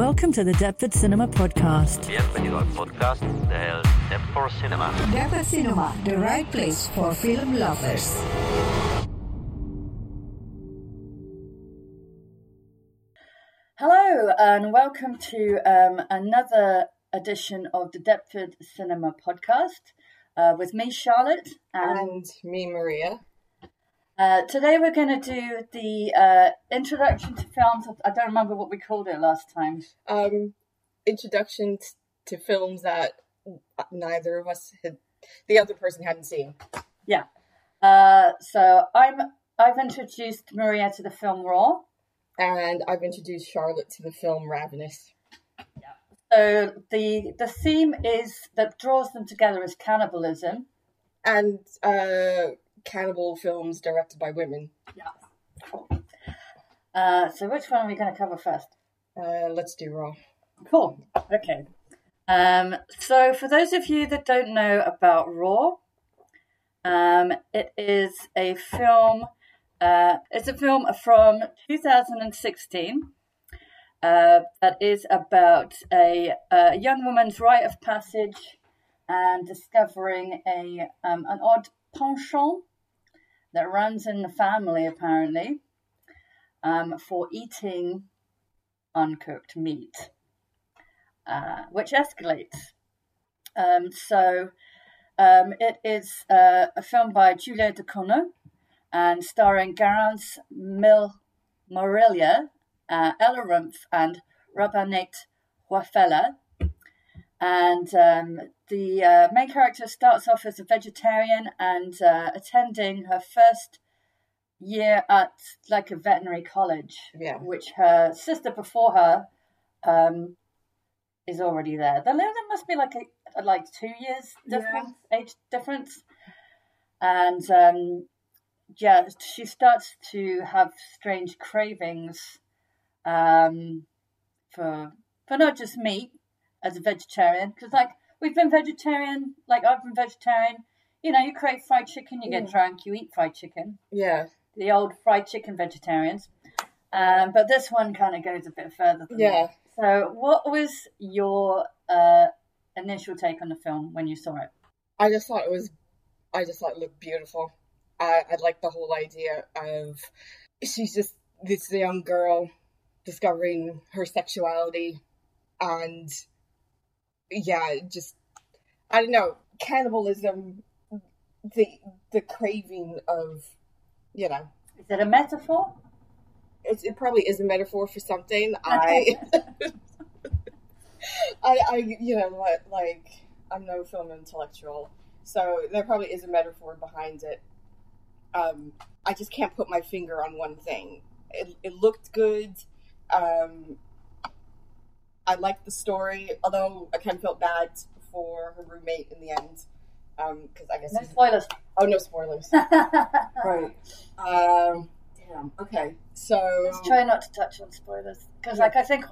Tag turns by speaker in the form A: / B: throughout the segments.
A: Welcome to the Deptford Cinema Podcast.
B: Bienvenido al podcast del Deptford Cinema.
C: Deptford Cinema, the right place for film lovers.
D: Hello, and welcome to um, another edition of the Deptford Cinema Podcast uh, with me, Charlotte, and
E: and me, Maria.
D: Uh, today we're going to do the uh, introduction to films. I don't remember what we called it last time.
E: Um, introduction t- to films that neither of us had, the other person hadn't seen.
D: Yeah. Uh, so I'm I've introduced Maria to the film Raw.
E: And I've introduced Charlotte to the film Ravenous.
D: So the the theme is that draws them together is cannibalism.
E: And uh, cannibal films directed by women.
D: Uh, so which one are we going to cover first?
E: Uh, let's do Raw.
D: Cool. Okay. Um, so, for those of you that don't know about Raw, um, it is a film. Uh, it's a film from 2016 uh, that is about a, a young woman's rite of passage and discovering a um, an odd penchant that runs in the family apparently um, for eating uncooked meat uh, which escalates. Um, so um, it is uh, a film by Julia Ducournau and starring Garance Mil Morelia, uh, Ella Rumpf, and Rabanette Huafella. And um, the uh, main character starts off as a vegetarian and uh, attending her first year at like a veterinary college,
E: Yeah.
D: which her sister before her um, is already there. There, there must be like a like two years difference, age difference, and um, yeah, she starts to have strange cravings um, for for not just meat as a vegetarian, because like we've been vegetarian, like I've been vegetarian. You know, you crave fried chicken, you get drunk, you eat fried chicken
E: Yeah.
D: the old fried chicken vegetarians. Um, but this one kind of goes a bit further. Than
E: Yeah.
D: that. So, what was your uh, initial take on the film when you saw it?
E: I just thought it was, I just thought it looked beautiful. I, I like the whole idea of she's just this young girl discovering her sexuality and yeah, just I don't know, cannibalism, the the craving of, you know,
D: Is it a metaphor?
E: it's, it probably is a metaphor for something. I, I, I, you know, like, like I'm no film intellectual, so there probably is a metaphor behind it. Um, I just can't put my finger on one thing. It, it looked good. Um, I liked the story, although I kind of felt bad for her roommate in the end. Because I guess
D: No spoilers.
E: oh no spoilers. right. Um, damn. Okay. So
D: Let's try not to touch on spoilers because, like, I think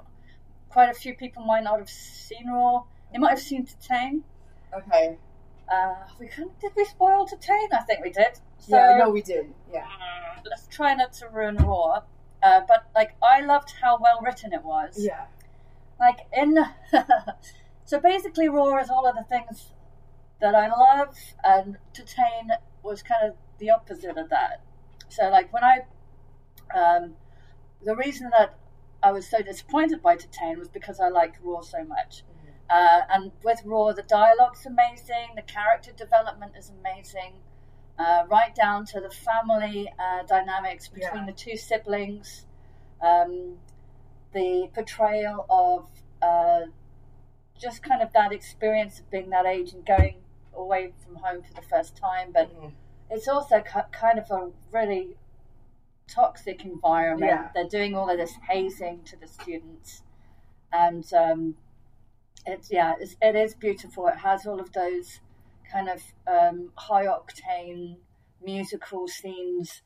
D: quite a few people might not have seen Raw. They might have seen Titane.
E: okay.
D: Uh, we couldn't. Did we spoil Titane? I think we did. So
E: yeah. No, we did. Yeah.
D: let's try not to ruin Raw. Uh, but like, I loved how well written it was.
E: Yeah.
D: Like in so basically raw is all of the things that i love and Titane was kind of the opposite of that. So like when i um the reason that i was so disappointed by Titane was because i liked raw so much. Uh, and with raw the dialogue's amazing the character development is amazing uh, right down to the family uh, dynamics between
E: Yeah.
D: the two siblings um, the portrayal of uh, just kind of that experience of being that age and going away from home for the first time, but
E: Mhm.
D: it's also ki- kind of a really toxic environment.
E: Yeah.
D: They're doing all of this hazing to the students, and um, it's yeah, it's, it is beautiful. It has all of those kind of um, high octane musical scenes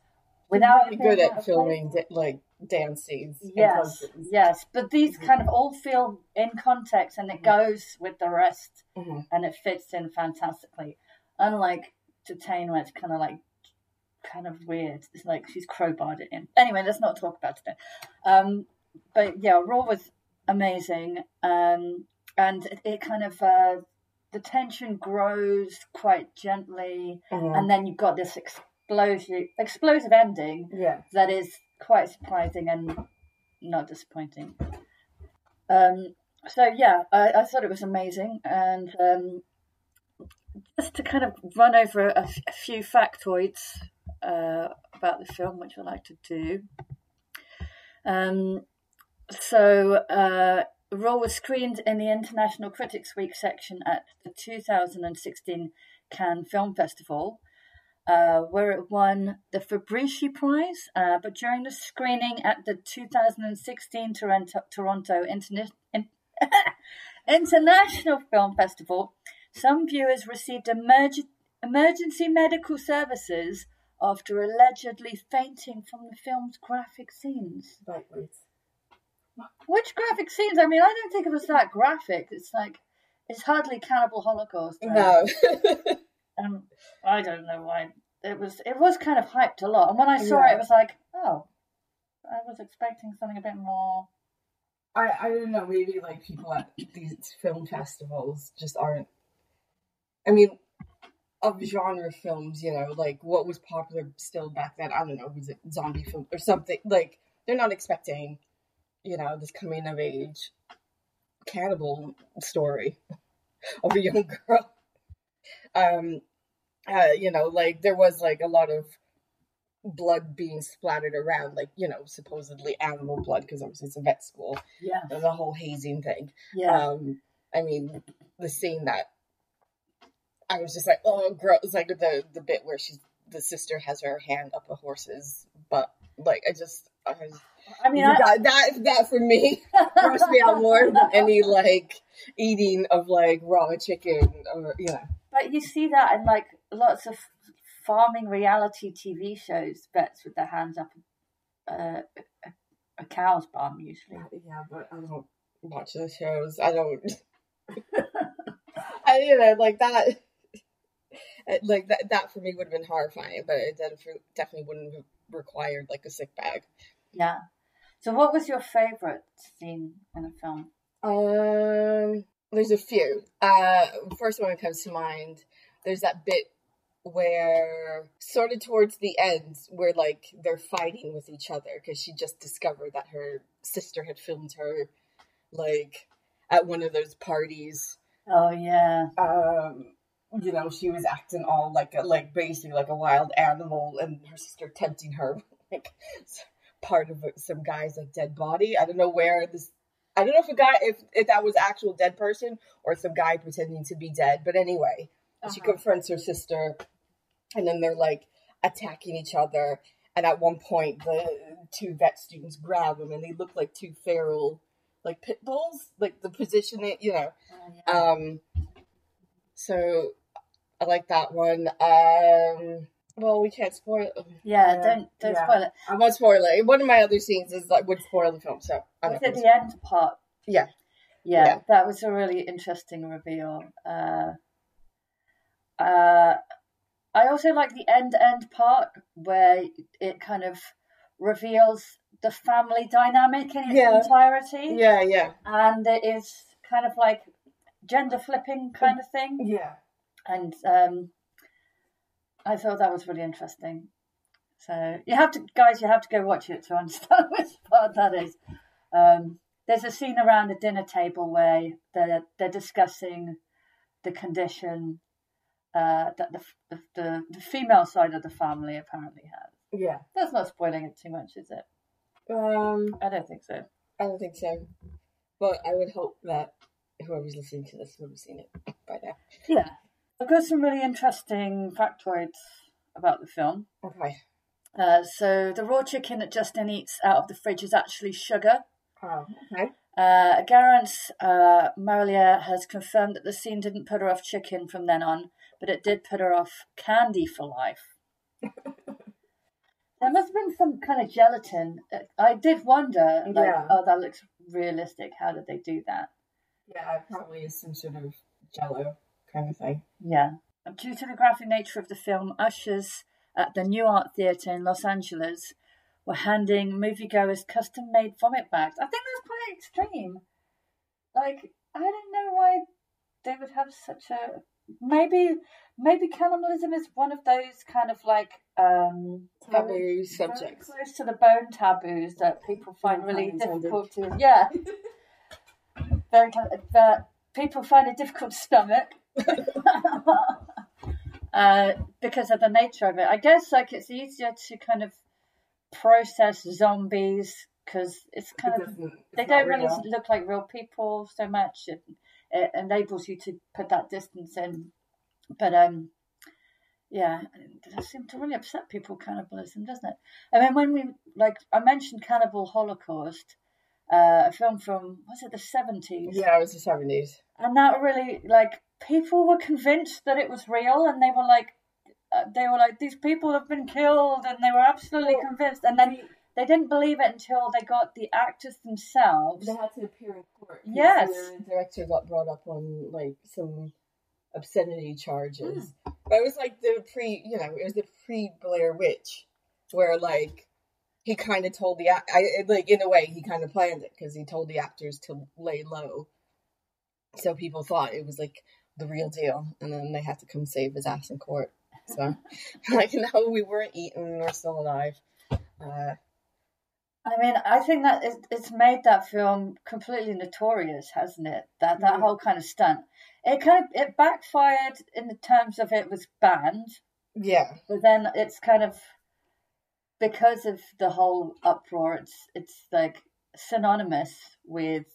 D: without
E: really good at filming da- like dance scenes.
D: Yes, yes, but these kind of all feel in context and it goes with the rest
E: Mhm.
D: and it fits in fantastically. Unlike Titane, where it's kind of like kind of weird. It's like she's crowbarred it in. Anyway, let's not talk about it. Um, but yeah, Raw was amazing, um, and it, it kind of uh, the tension grows quite gently,
E: Mhm.
D: and then you've got this explosive explosive ending
E: Yeah.
D: that is quite surprising and not disappointing. Um, so yeah, I, I thought it was amazing, and um, just to kind of run over a, a few factoids uh, about the film, which I like to do. Um, so, uh, Raw was screened in the International Critics Week section at the 2016 Cannes Film Festival, uh, where it won the FIPRESCI Prize. Uh, but during the screening at the 2016 Toronto, Toronto Interna- in- International Film Festival, some viewers received emerg- emergency medical services after allegedly fainting from the film's graphic scenes.
E: Right.
D: Which graphic scenes? I mean, I don't think it was that graphic. It's like, it's hardly Cannibal Holocaust. or
E: No.
D: um, I don't know why it was. It was kind of hyped a lot, and when I saw
E: Yeah.
D: it, it was like, oh, I was expecting something a bit more.
E: I, I don't know, maybe like people at these film festivals just aren't. I mean, of genre films, you know, like what was popular still back then, I don't know, was it zombie film or something? Like, they're not expecting, you know, this coming of age cannibal story of a young girl. Um, uh, you know, like there was like a lot of blood being splattered around, like, you know, supposedly animal blood, because obviously it's a vet school
D: Yeah,
E: the whole hazing thing.
D: yeah,
E: Um, I mean, the scene that I was just like, oh, gross! Like the the bit where she's the sister has her hand up a horse's butt. Like I just, I was,
D: I mean, I,
E: that, that that for me grossed me out more than any like eating of like raw chicken or you know.
D: but you see that in like lots of farming reality TV shows. Vets with their hands up uh, a, a cow's bum usually.
E: Yeah, but I don't watch those shows. I don't. I you know like that. Like that, that for me would have been horrifying, but it definitely wouldn't have required like a sick bag.
D: Yeah. So, what was your favorite scene in the film?
E: Um, there's a few. Uh, first one that comes to mind. There's that bit where, sort of towards the end, where like they're fighting with each other because she just discovered that her sister had filmed her, like at one of those parties.
D: Oh yeah,
E: Um, you know, she was acting all like a, like basically like a wild animal, and her sister tempting her like part of some guy's like dead body. I don't know where this. I don't know if a guy if if that was actual dead person or some guy pretending to be dead. But anyway, she
D: Uh-huh.
E: confronts her sister, and then they're like attacking each other. And at one point, the two vet students grab them, and they look like two feral, like pit bulls, like the positioning, you know. Um, so I like that one. Um, well, we can't spoil.
D: yeah. Don't don't
E: yeah.
D: spoil it.
E: I won't spoil it. One of my other scenes is like would spoil the film, so I
D: Was it the end part?
E: Yeah.
D: yeah,
E: Yeah.
D: That was a really interesting reveal. Uh, uh, I also like the end end part where it kind of reveals the family dynamic in its
E: Yeah.
D: entirety,
E: Yeah, yeah,
D: and it is kind of like gender flipping kind of thing.
E: yeah.
D: and um, I thought that was really interesting. So you have to, guys, you have to go watch it to understand which part that is. Um, there's a scene around the dinner table where they're they're discussing the condition uh, that the, the the the female side of the family apparently has.
E: Yeah.
D: That's not spoiling it too much, is it?
E: Um,
D: I don't think so.
E: I don't think so, but I would hope that whoever's listening to this would have seen it by now.
D: Yeah, I've got some really interesting factoids about the film.
E: Okay.
D: Uh, so the raw chicken that Justine eats out of the fridge is actually sugar.
E: Oh, okay.
D: Uh, Garance uh, Marillier has confirmed that the scene didn't put her off chicken from then on, but it did put her off candy for life. there must have been some kind of gelatin. I did wonder, like,
E: Yeah.
D: oh, that looks realistic. How did they do that?
E: Yeah, probably some sort of jello kind of thing.
D: Yeah. Due to the graphic nature of the film, ushers at the Nuart Theatre in Los Angeles were handing moviegoers custom made vomit bags. I think that's quite extreme. like I don't know why they would have such a maybe maybe cannibalism is one of those kind of like um
E: Taboo subjects.
D: close to the bone taboos that people find really difficult to yeah very that people find it difficult to stomach uh, because of the nature of it. I guess like it's easier to kind of process zombies because it's kind
E: It
D: of
E: doesn't-
D: they don't really
E: real.
D: look like real people so much. It, it enables you to put that distance in, but um, yeah, it does seem to really upset people cannibalism, doesn't it? I mean, when we like I mentioned Cannibal Holocaust, uh, a film from was it the seventies?
E: Yeah, it was the seventies.
D: and that really like people were convinced that it was real and they were like uh, they were like these people have been killed and they were absolutely convinced and then they didn't believe it until they got the actors themselves
E: They had to appear in court. 'cause
D: Yes.
E: the director got brought up on like some obscenity charges.
D: Hmm.
E: But it was like the pre, you know, it was the pre Blair Witch, where like he kind of told the I like in a way he kind of planned it because he told the actors to lay low, so people thought it was like the real deal, and then they had to come save his ass in court. So like no, we weren't eaten, we're still alive. Uh,
D: i mean i think that it, it's made that film completely notorious hasn't it that that
E: Mhm.
D: whole kind of stunt it kind of it backfired in the terms of it was banned
E: yeah,
D: but then it's kind of because of the whole uproar it's it's like synonymous with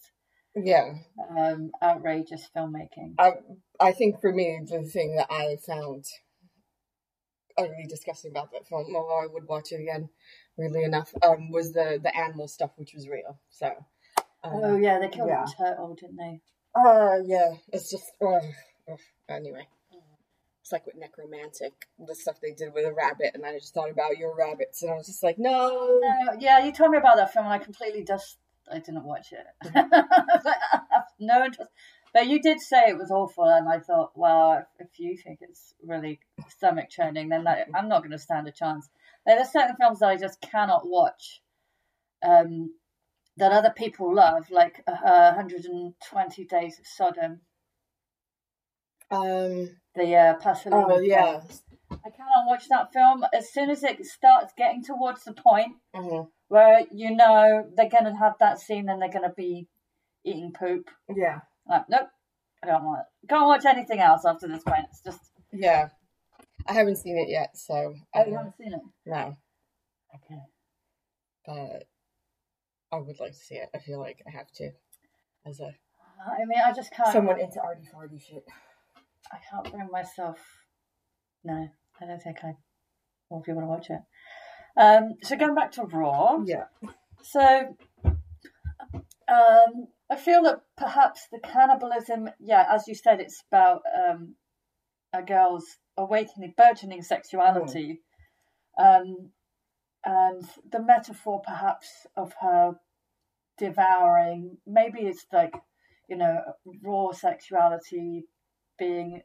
E: yeah.
D: um, outrageous filmmaking.
E: I I think for me the thing that I found utterly disgusting about that film, although I would watch it again, weirdly enough, um, was the the animal stuff, which was real. So, uh,
D: oh yeah, they killed
E: yeah.
D: a turtle, didn't they?
E: uh, yeah, it's just ugh, ugh. anyway. It's like with Nekromantik, the stuff they did with a rabbit, and I just thought about your rabbits, and I was just like, no,
D: No, yeah, you told me about that film, and I completely just I didn't watch it. no interest. But you did say it was awful, and I thought, well, if you think it's really stomach churning, then that, I'm not going to stand a chance. There are certain films that I just cannot watch. Um, that other people love, like uh, 120 Days of Sodom,
E: um,
D: the uh, Pasolini.
E: oh yeah,
D: film. I cannot watch that film. As soon as it starts getting towards the point
E: Mhm.
D: Where you know they're to have that scene and they're going to be eating poop,
E: yeah,
D: like, nope, I don't want it. Can't watch anything else after this point. It's just,
E: yeah. I haven't seen it yet, so
D: oh, you haven't seen it?
E: no.
D: Okay.
E: but I would like to see it. I feel like I have to, as a
D: I mean, I just can't.
E: someone into arty farty shit.
D: I can't bring myself. No, I don't think I will be able to watch it. Um, so going back to Raw.
E: Yeah,
D: So, um, I feel that perhaps the cannibalism, yeah, as you said, it's about um, a girl's awakening, burgeoning sexuality, um, and the metaphor perhaps of her devouring. Maybe it's like you know raw sexuality being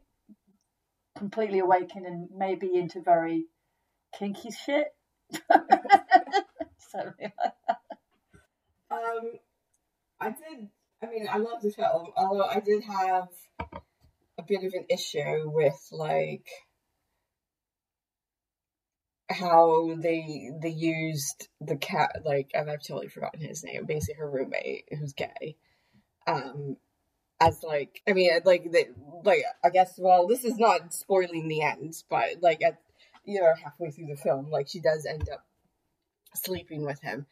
D: completely awakened and maybe into very kinky shit.
E: Um, I did. I mean, I love the film, although I did have a bit of an issue with like how they they used the cat like and I've totally forgotten his name, basically her roommate who's gay. Um as like I mean like the like I guess well this is not spoiling the end, but like at you know halfway through the film like she does end up sleeping with him.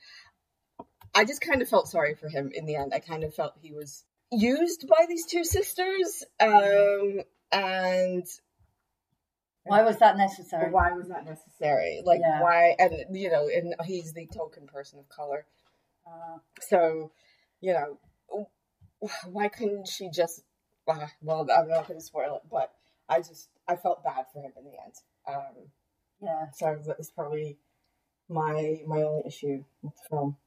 E: I just kind of felt sorry for him in the end. I kind of felt he was used by these two sisters um and
D: Why was that necessary?
E: why was that necessary? Like
D: Yeah.
E: why? And you know, and he's the token person of color.
D: Uh,
E: So, you know, why couldn't she just? Uh, well, I'm not going to spoil it, but I just I felt bad for him in the end. Um,
D: yeah.
E: so that's probably my my only issue with the film.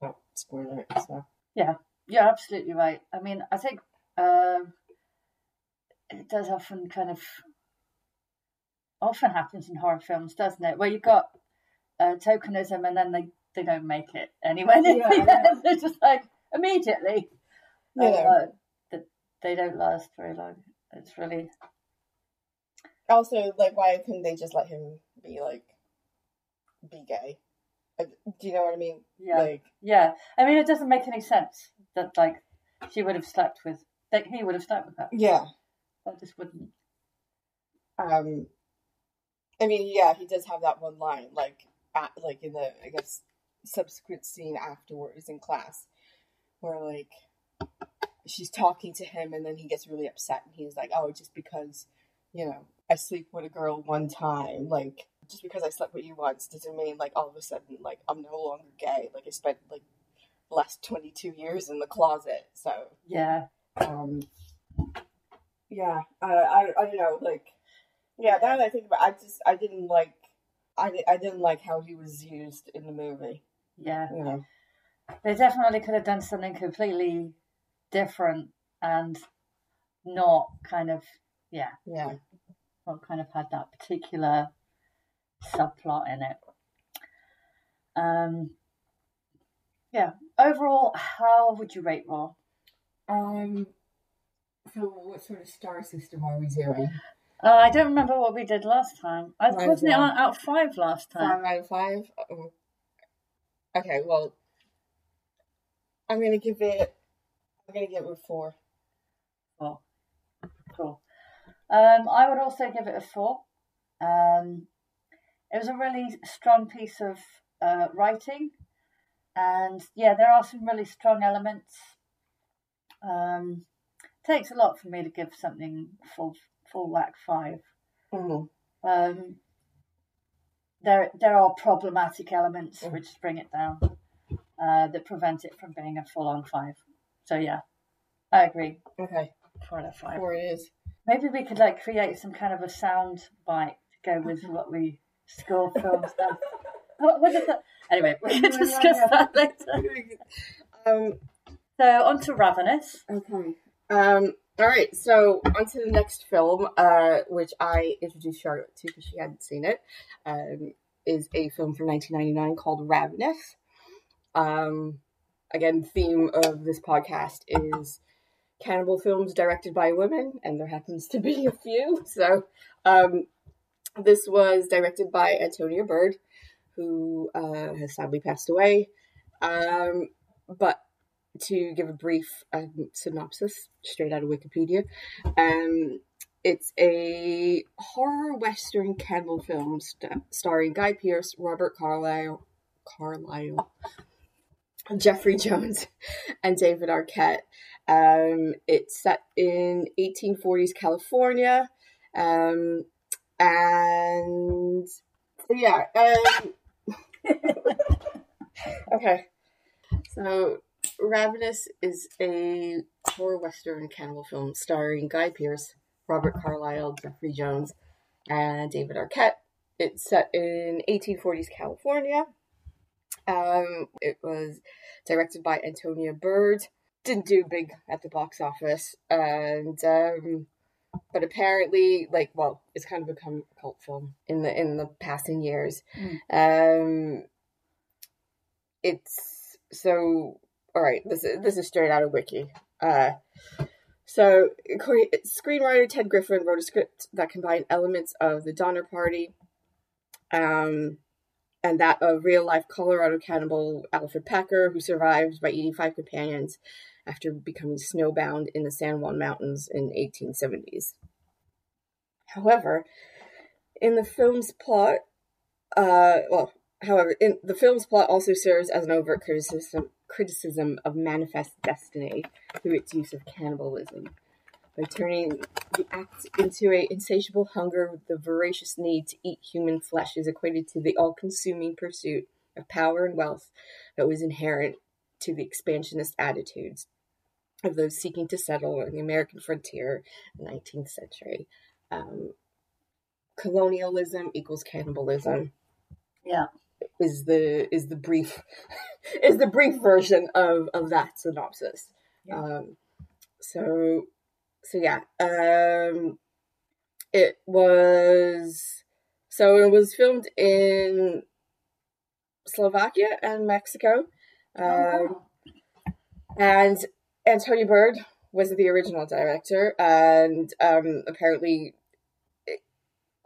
E: Don't spoil it. So
D: You're absolutely right. I mean, I think um, it does often kind of often happens in horror films, doesn't it? Where you've got uh, tokenism and then they, they don't make it anyway.
E: Yeah, yeah.
D: They're just like immediately.
E: Yeah.
D: Uh, they don't last very long. It's really
E: Also, like, why couldn't they just let him be like, be gay? Uh, Do you know what I mean?
D: yeah.
E: Like,
D: Yeah, I mean, it doesn't make any sense that like she would have slept with, that he would have slept with her.
E: yeah.
D: That just wouldn't.
E: Um, I mean, yeah, he does have that one line, like, at, like in the I guess subsequent scene afterwards in class, where like she's talking to him, and then he gets really upset, and he's like, "Oh, just because, you know, I sleep with a girl one time, like." Just because I slept with you once doesn't mean like all of a sudden like I'm no longer gay. Like I spent like the last twenty two years in the closet. So
D: Yeah,
E: um yeah uh, i i don't know like yeah now that i think about it, i just i didn't like i, I didn't like how he was used in the movie
D: yeah.
E: you know
D: They definitely could have done something completely different and not kind of, yeah,
E: yeah
D: not kind of had that particular subplot in it. Um, yeah. Overall, how would you rate Raw?
E: um so what sort of star system are we doing
D: Uh, I don't remember what we did last time. I wasn't it on out of five last time.
E: out of five Oh. okay well i'm gonna give it i'm gonna give it a four
D: Four. Cool. Um, I would also give it a four. Um, it was a really strong piece of uh, writing, and yeah, there are some really strong elements. Um, takes a lot for me to give something full full whack five.
E: mm-hmm.
D: Um, there there are problematic elements which bring it down, uh, that prevent it from being a full on five. So yeah, I agree.
E: okay
D: Four out of five.
E: four it is
D: Maybe we could like create some kind of a sound bite to go with what we score films down. What, what is that? Anyway, we can discuss that later.
E: um
D: So on to Ravenous.
E: Okay. Um. All right. So on to the next film, uh, which I introduced Charlotte to because she hadn't seen it. Um, is a film from 1999 called Ravenous. Um, again, theme of this podcast is cannibal films directed by women, and there happens to be a few. So, um, this was directed by Antonia Bird, who uh, has sadly passed away. Um, but to give a brief um, synopsis straight out of Wikipedia, um, it's a horror western cannibal film st- starring Guy Pearce, Robert Carlyle, Carlyle, Jeffrey Jones, and David Arquette. Um, it's set in 1840s California, um, and yeah. Um, okay, so Ravenous is a horror western cannibal film starring Guy Pearce, Robert Carlyle, Jeffrey Jones, and David Arquette. It's set in 1840s California. Um, it was directed by Antonia Bird. Didn't do big at the box office, and um, but apparently, like, well, it's kind of become a cult film in the in the passing years. Um, it's so all right. This is this is straight out of Wiki. Uh, so screenwriter Ted Griffin wrote a script that combined elements of the Donner Party, um, and that of real life Colorado cannibal Alfred Packer, who survived by eating five companions after becoming snowbound in the San Juan Mountains in 1870s. However, in the film's plot, uh, well, however, in the film's plot also serves as an overt criticism criticism of manifest destiny through its use of cannibalism by turning the act into a insatiable hunger the voracious need to eat human flesh is equated to the all-consuming pursuit of power and wealth that was inherent to the expansionist attitudes of those seeking to settle on the American frontier in the 19th century. Um, colonialism equals cannibalism
D: Yeah.
E: is the is the brief is the brief version of of that synopsis. Um, so so yeah, um, it was so it was filmed in Slovakia and Mexico, um, and Antonia Bird was the original director, and um, apparently,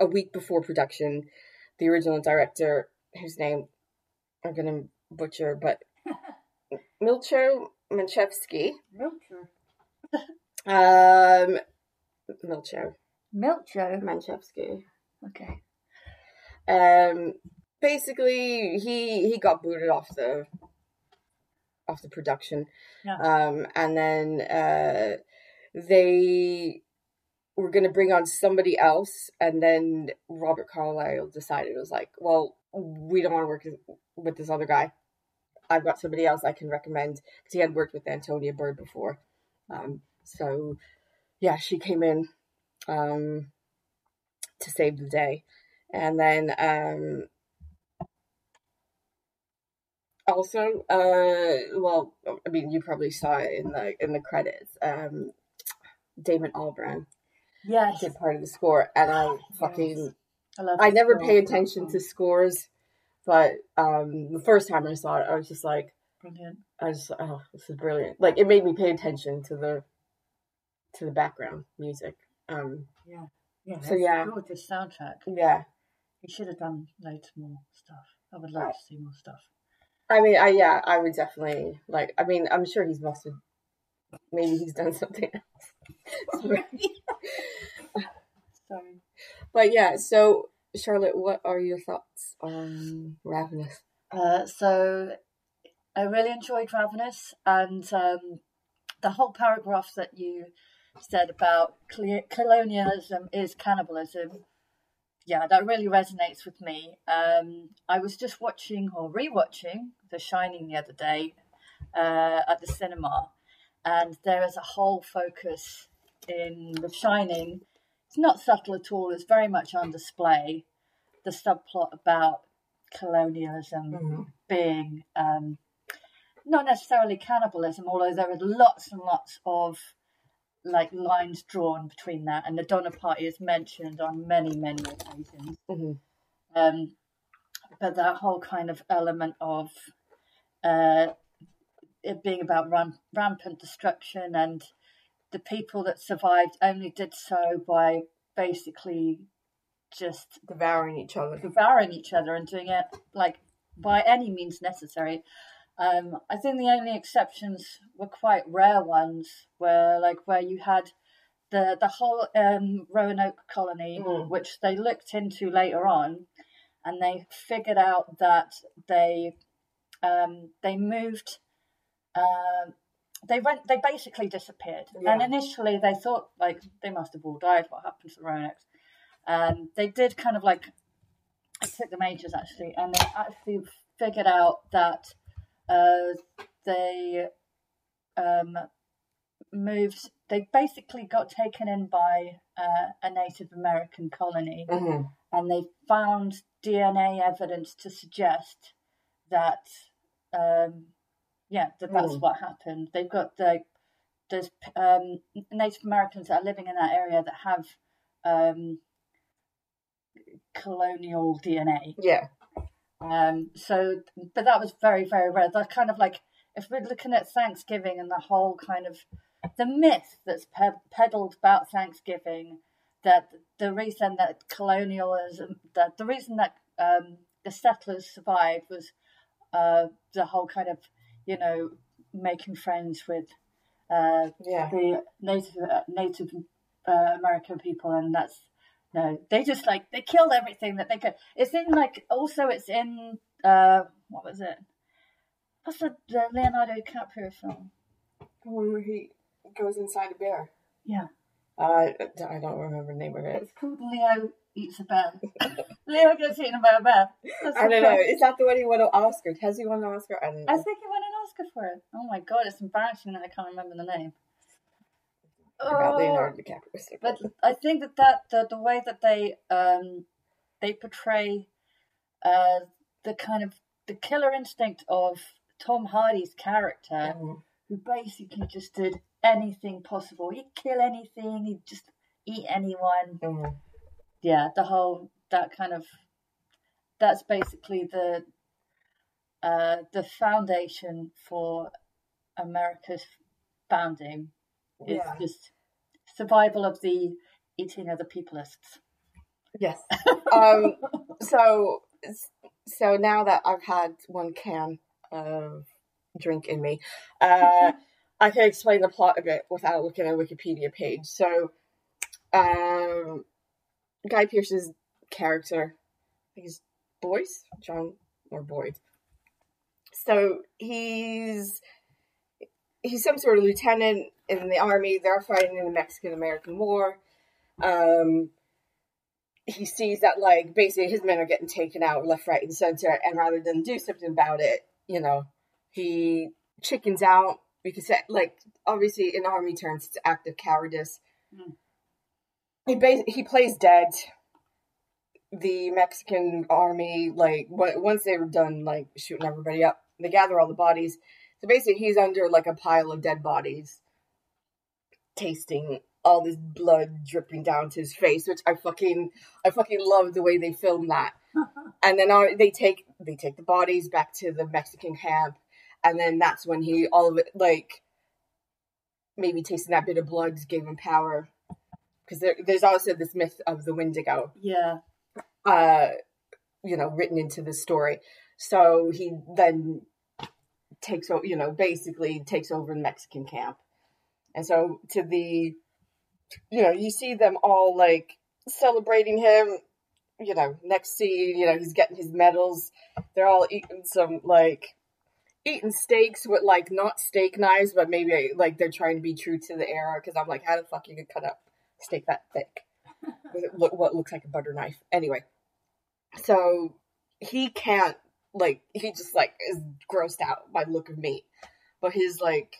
E: a week before production, the original director, whose name I'm gonna butcher, but Milcho Manchevsky,
D: Milcho.
E: um, Milcho
D: Milcho.
E: Manchevsky,
D: Okay.
E: um, basically he he got booted off the off the production,
D: Yeah.
E: um, and then uh, they were going to bring on somebody else, and then Robert Carlyle decided it was like, well, we don't want to work with this other guy. I've got somebody else I can recommend because he had worked with Antonia Bird before. Um, so yeah, she came in um, to save the day, and then um, also, uh, well, I mean, you probably saw it in the in the credits. Um, Damon Albarn
D: Yes.
E: did part of the score, and I fucking
D: I, love
E: I never
D: score
E: pay attention to scores, but um, the first time I saw it, I was just like,
D: Brilliant.
E: I just oh, this is brilliant. Like it made me pay attention to the to the background music. Um,
D: Yeah. Yeah.
E: So, yeah.
D: Gorgeous soundtrack.
E: yeah,
D: He should have done loads more stuff. I would love to see more stuff.
E: I mean, I yeah, I would definitely like. I mean, I'm sure he's must have. Maybe he's done something else.
D: Sorry.
E: but yeah, so Charlotte, what are your thoughts on Ravenous?
D: Uh, so I really enjoyed Ravenous and um, the whole paragraph that you said about colonialism is cannibalism. Yeah, that really resonates with me. Um, I was just watching or rewatching The Shining the other day uh, at the cinema, and there is a whole focus in The Shining. It's not subtle at all. It's very much on display. The subplot about colonialism being um, not necessarily cannibalism, although there are lots and lots of like lines drawn between that, and the Donner Party is mentioned on many, many occasions.
E: Mhm.
D: Um, but that whole kind of element of uh, it being about ram- rampant destruction and the people that survived only did so by basically just
E: Devouring each other.
D: devouring each other and doing it like by any means necessary. Um, I think the only exceptions were quite rare ones, where like where you had the the whole um, Roanoke colony,
E: Mm.
D: which they looked into later on, and they figured out that they um, they moved. Um, they went. They basically disappeared, and initially they thought like they must have all died. What happened to the Roanoke's? Um, they did kind of like it took them ages actually, and they actually figured out that uh, they um, moved. They basically got taken in by uh, a Native American colony,
E: Mhm.
D: and they found DNA evidence to suggest that, um, yeah, that that's
E: Mm.
D: what happened. They've got the there's um, Native Americans that are living in that area that have um, colonial DNA.
E: Yeah.
D: Um, so, but that was very, very rare. That's kind of like if we're looking at Thanksgiving and the whole kind of the myth that's pe- peddled about Thanksgiving, that the reason that colonialism, that the reason that um, the settlers survived was uh, the whole kind of, you know, making friends with uh,
E: Yeah.
D: the Native uh, Native uh, American people, and that's no, they just like they killed everything that they could. It's in like also it's in uh what was it? What's the, the Leonardo DiCaprio film?
E: The one where he goes inside a bear.
D: Yeah,
E: Uh, I don't remember the name of it.
D: it's called Leo Eats a Bear. Leo gets eaten by a bear. That's
E: I don't know. Is that the one he won an Oscar? Has he won an Oscar? I don't know.
D: I think he won an Oscar for it. Oh my god, it's embarrassing that I can't remember the name.
E: About. Leonardo DiCaprio.
D: but I think that, that the the way that they um they portray uh the kind of the killer instinct of Tom Hardy's character,
E: Mhm.
D: who basically just did anything possible. He'd kill anything. He'd just eat anyone.
E: Mhm.
D: Yeah, the whole that kind of that's basically the uh the foundation for America's founding It's
E: Yeah.
D: just survival of the eating other the peopleists.
E: Yes. um. So so now that I've had one can of drink in me, uh, I can explain the plot a bit without looking at a Wikipedia page. So, um, Guy Pearce's character, I think he's Boyce, John or Boyd. So he's he's some sort of lieutenant in the army. They're fighting in the Mexican American War. Um, he sees that like basically his men are getting taken out left, right, and center, and rather than do something about it, you know, he chickens out because like obviously in army terms it's act of cowardice.
D: Mm.
E: He bas- he plays dead. The Mexican army, like w- once they were done, like shooting everybody up, they gather all the bodies. So basically, he's under like a pile of dead bodies, tasting all this blood dripping down to his face, which I fucking I fucking love the way they filmed that. and then uh, they take they take the bodies back to the Mexican camp, and then that's when he all of it like maybe tasting that bit of blood gave him power. Because there, there's also this myth of the Wendigo,
D: Yeah.
E: uh, you know, written into the story. So he then takes over, you know, basically takes over the Mexican camp. And so to the, you know, you see them all like celebrating him. You know, next scene, you know, he's getting his medals. They're all eating some like eating steaks with like not steak knives, but maybe like they're trying to be true to the era. Because I'm like, how the fuck you could cut up steak that thick with what looks like a butter knife? Anyway, so he can't like he just like is grossed out by look of meat, but his like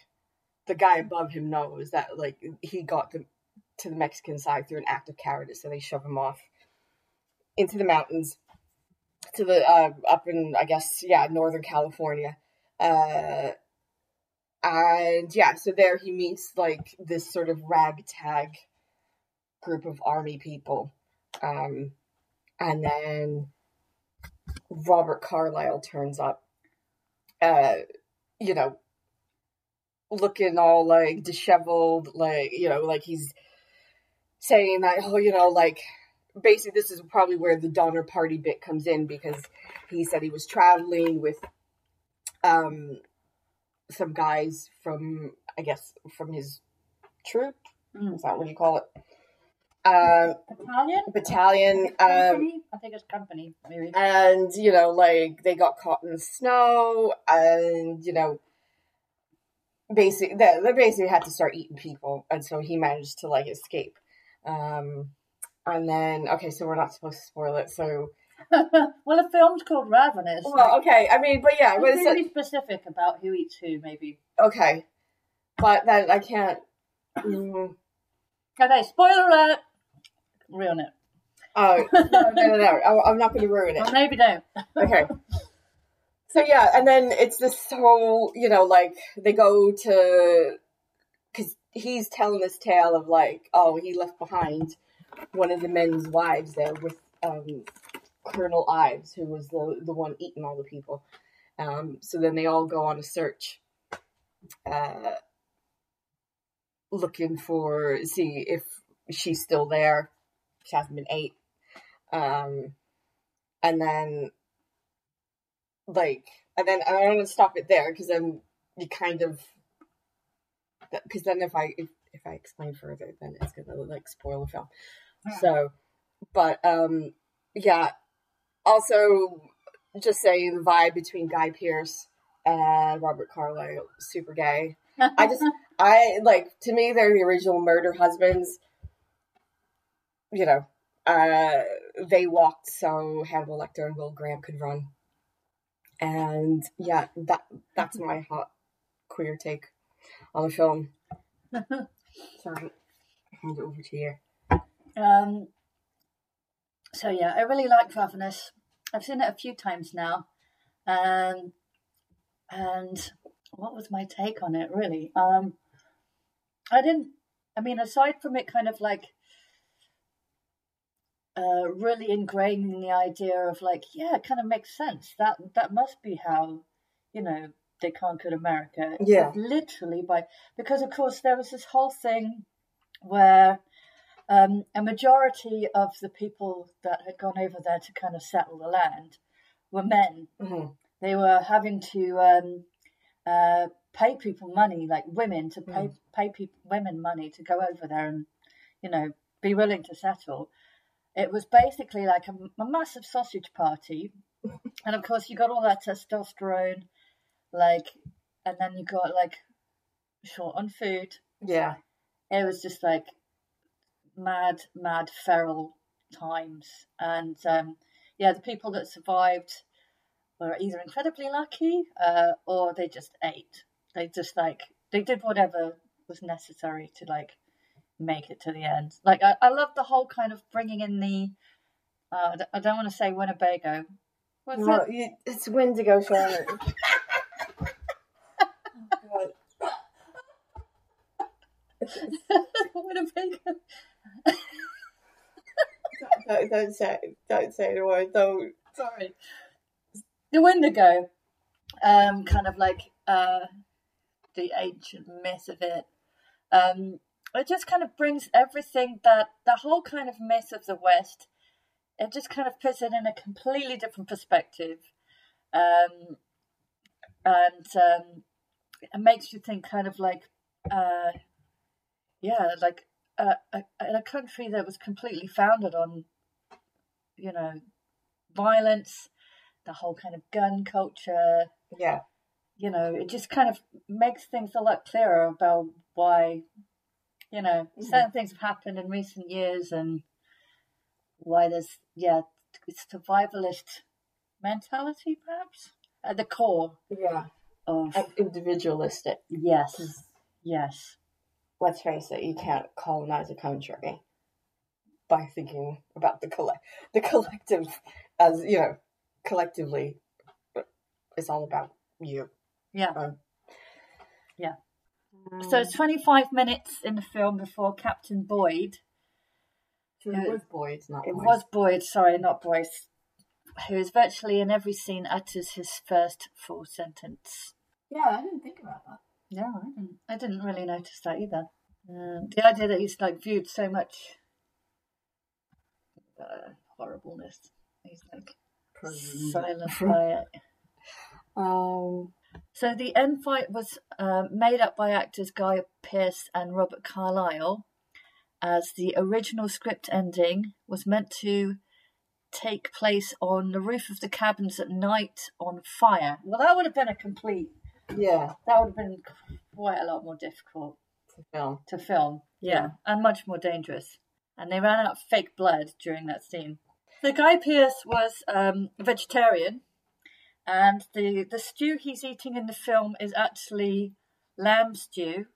E: the guy above him knows that like he got the, to the Mexican side through an act of cowardice, so they shove him off into the mountains to the uh, up in I guess yeah Northern California, uh, and yeah, so there he meets like this sort of ragtag group of army people, um, and then Robert Carlyle turns up, uh, you know, looking all like disheveled, like you know, like he's saying that oh, you know, like basically this is probably where the Donner Party bit comes in because he said he was traveling with um some guys from I guess from his troop.
D: Mm.
E: Is that what you call it? Uh,
D: Battalion?
E: battalion. Um,
D: Company? I think it's company, maybe.
E: and you know like they got caught in the snow and you know basically they, they basically had to start eating people and so he managed to like escape um and then okay so we're not supposed to spoil it so
D: well, the film's called Ravenous.
E: well okay i mean but yeah but it's
D: really specific about who eats who, maybe.
E: okay but then i can't mm,
D: Okay, spoiler alert. Ruin it.
E: oh no no no, no. I, i'm not going to ruin it
D: maybe don't.
E: okay. So yeah, and then it's this whole, you know, like they go to, because he's telling this tale of like, oh, he left behind one of the men's wives there with um, Colonel Ives, who was the the one eating all the people. Um, so then they all go on a search, uh, looking for see if she's still there. She hasn't been ate. Um, and then like and then and I don't want to stop it there because then you kind of because then if I if, if I explain further then it's gonna like spoil the film. So, but um yeah, also just saying the vibe between Guy Pearce and Robert Carlyle super gay. I just I like to me they're the original murder husbands. You know, uh, they walked so Hannibal Lecter and Will Graham could run, and yeah, that that's my hot queer take on the film. Sorry, hand it over to you.
D: Um, so yeah, I really like Ravenous. I've seen it a few times now, um, and what was my take on it? Really, um, I didn't. I mean, aside from it, kind of like uh, really ingraining the idea of like, yeah, it kind of makes sense. That that must be how, you know, they conquered America.
E: Yeah.
D: literally by because of course there was this whole thing where um, a majority of the people that had gone over there to kind of settle the land were men.
E: hmm
D: They were having to um, uh, pay people money, like women, to pay pay people women money to go over there and you know be willing to settle. It was basically like a, a massive sausage party, and of course you got all that testosterone, like, and then you got like short on food.
E: Yeah.
D: It was just like mad, mad, feral times, and um, yeah, the people that survived were either incredibly lucky uh, or they just ate. They just like they did whatever was necessary to like make it to the end. Like I, I love the whole kind of bringing in the. Uh, I don't- want to say Winnebago. What's
E: Well, you, it's Wendigo, Sharon.
D: Winnebago.
E: don't, don't say don't say the word. Don't.
D: Sorry. The Wendigo, um, kind of like uh, the ancient myth of it. Um, it just kind of brings everything that the whole kind of myth of the West. It just kind of puts it in a completely different perspective, um, and um, it makes you think kind of like, uh, yeah, like uh, a, in a country that was completely founded on, you know, violence, the whole kind of gun culture.
E: Yeah.
D: You know, it just kind of makes things a lot clearer about why, you know, certain things have happened in recent years and why there's, yeah, it's survivalist mentality, perhaps, at the core
E: Yeah.
D: of,
E: individualistic.
D: yes, yes,
E: Let's face it. You can't colonize a country by thinking about the collect the collective as you know collectively. It's all about you.
D: yeah.
E: Um,
D: Yeah. So it's 25 minutes in the film before Captain Boyd,
E: So it was Boyd, not
D: it
E: Boyd.
D: was Boyd, sorry, not Boyce, who is virtually in every scene utters his first full sentence.
E: Yeah, I didn't think about that.
D: Yeah, I didn't, I didn't really notice that either. Um, the idea that he's like viewed so much uh, horribleness, he's like silenced by it.
E: Um.
D: So the end fight was uh, made up by actors Guy Pearce and Robert Carlyle, as the original script ending was meant to take place on the roof of the cabins at night on fire. Well, that would have been a complete.
E: Yeah.
D: That would have been quite a lot more difficult to
E: Film.
D: to film. Yeah, and much more dangerous. And they ran out of fake blood during that scene. The Guy Pearce was um, a vegetarian, and the the stew he's eating in the film is actually lamb stew.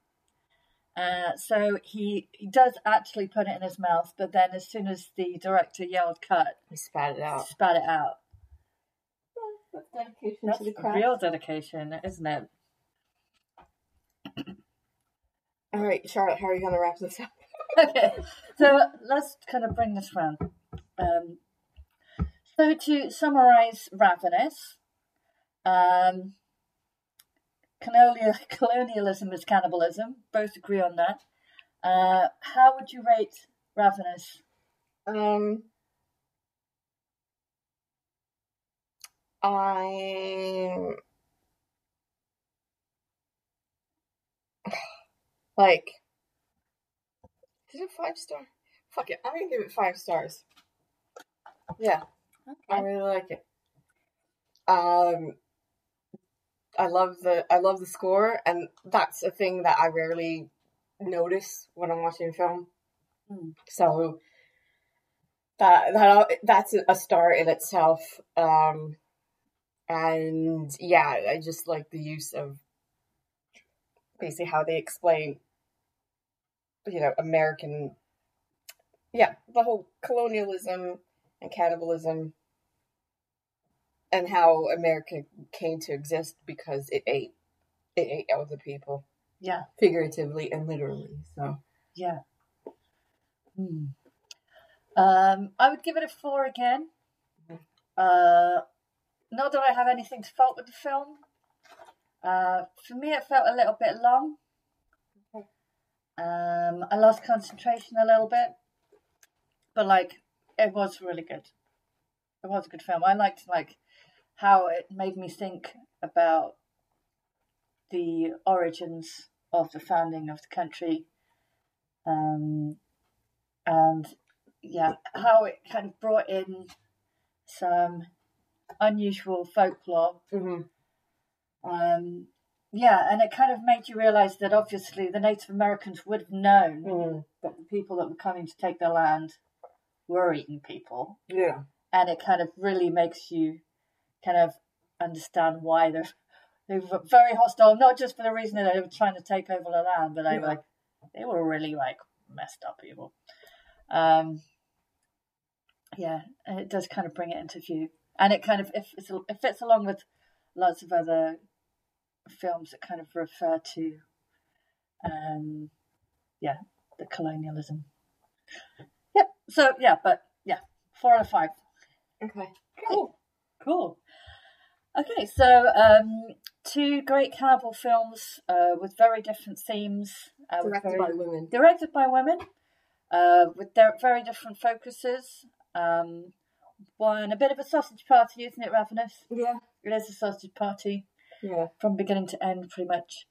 D: Uh, so he he does actually put it in his mouth, but then as soon as the director yelled "cut,"
E: he spat it out.
D: spat it out.
E: That's dedication
D: That's
E: to the craft.
D: real dedication, isn't it?
E: All right, Charlotte, how are you going to wrap this up?
D: okay, so let's kind of bring this round. Um, so to summarize Ravenous, um, colonial, colonialism is cannibalism. Both agree on that. Uh, how would you rate Ravenous?
E: Um, I like. Is it five star? Fuck it, I'm gonna give it five stars. Yeah, I really like it. Um, I love the I love the score, and that's a thing that I rarely notice when I'm watching a film.
D: Hmm.
E: So that that that's a star in itself. Um, and yeah, I just like the use of basically how they explain, you know, American, yeah, the whole colonialism and cannibalism, and how America came to exist because it ate, it ate other people,
D: Yeah,
E: figuratively and literally. So
D: yeah. Hmm. Um, I would give it a four again. Uh, not that I have anything to fault with the film. Uh, for me, it felt a little bit long. Um, I lost concentration a little bit, but like it was really good. It was a good film. I liked like how it made me think about the origins of the founding of the country, um, and yeah, how it kind of brought in some unusual folklore.
E: Mm-hmm.
D: Um, yeah, and it kind of made you realize that obviously the Native Americans would have known
E: Mm.
D: that the people that were coming to take their land were eating people,
E: Yeah.
D: And it kind of really makes you kind of understand why they're they were very hostile, not just for the reason that they were trying to take over the land, but they
E: Yeah.
D: were like they were really like messed up people. Um, yeah, and it does kind of bring it into view, and it kind of if it fits along with lots of other films that kind of refer to, um, yeah, the colonialism. Yep. So yeah, but yeah, four out of five.
E: Okay.
D: Cool. Cool. Okay, so um, two great cannibal films uh, with very different themes. Uh,
E: Directed
D: very-
E: by women.
D: Directed by women, uh, with their very different focuses. Um, one, a bit of a sausage party, isn't it, Ravenous?
E: Yeah.
D: It is a sausage party
E: Yeah.
D: from beginning to end, pretty much.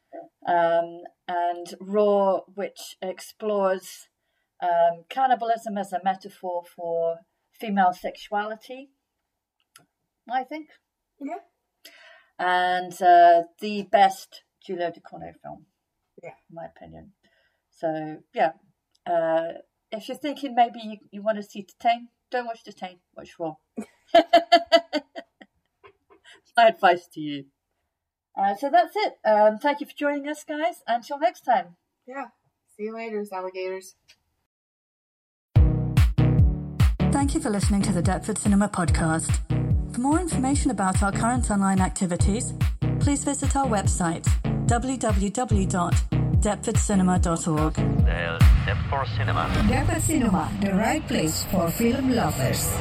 D: Um, and Raw, which explores um, cannibalism as a metaphor for female sexuality, I think.
E: Yeah.
D: And uh, the best Giulio Julio Ducournau film,
E: Yeah.
D: in my opinion. So, yeah. Uh, if you're thinking maybe you, you want to see Titane, don't watch Titane, watch Raw. my advice to you. Uh, so that's it. Um, thank you for joining us, guys. Until next time.
E: Yeah. See you later, alligators.
A: Thank you for listening to the Deptford Cinema Podcast. For more information about our current online activities, please visit our website www.deptfordcinema.org.
B: Deptford Cinema.
C: Deptford Cinema, the right place for film lovers.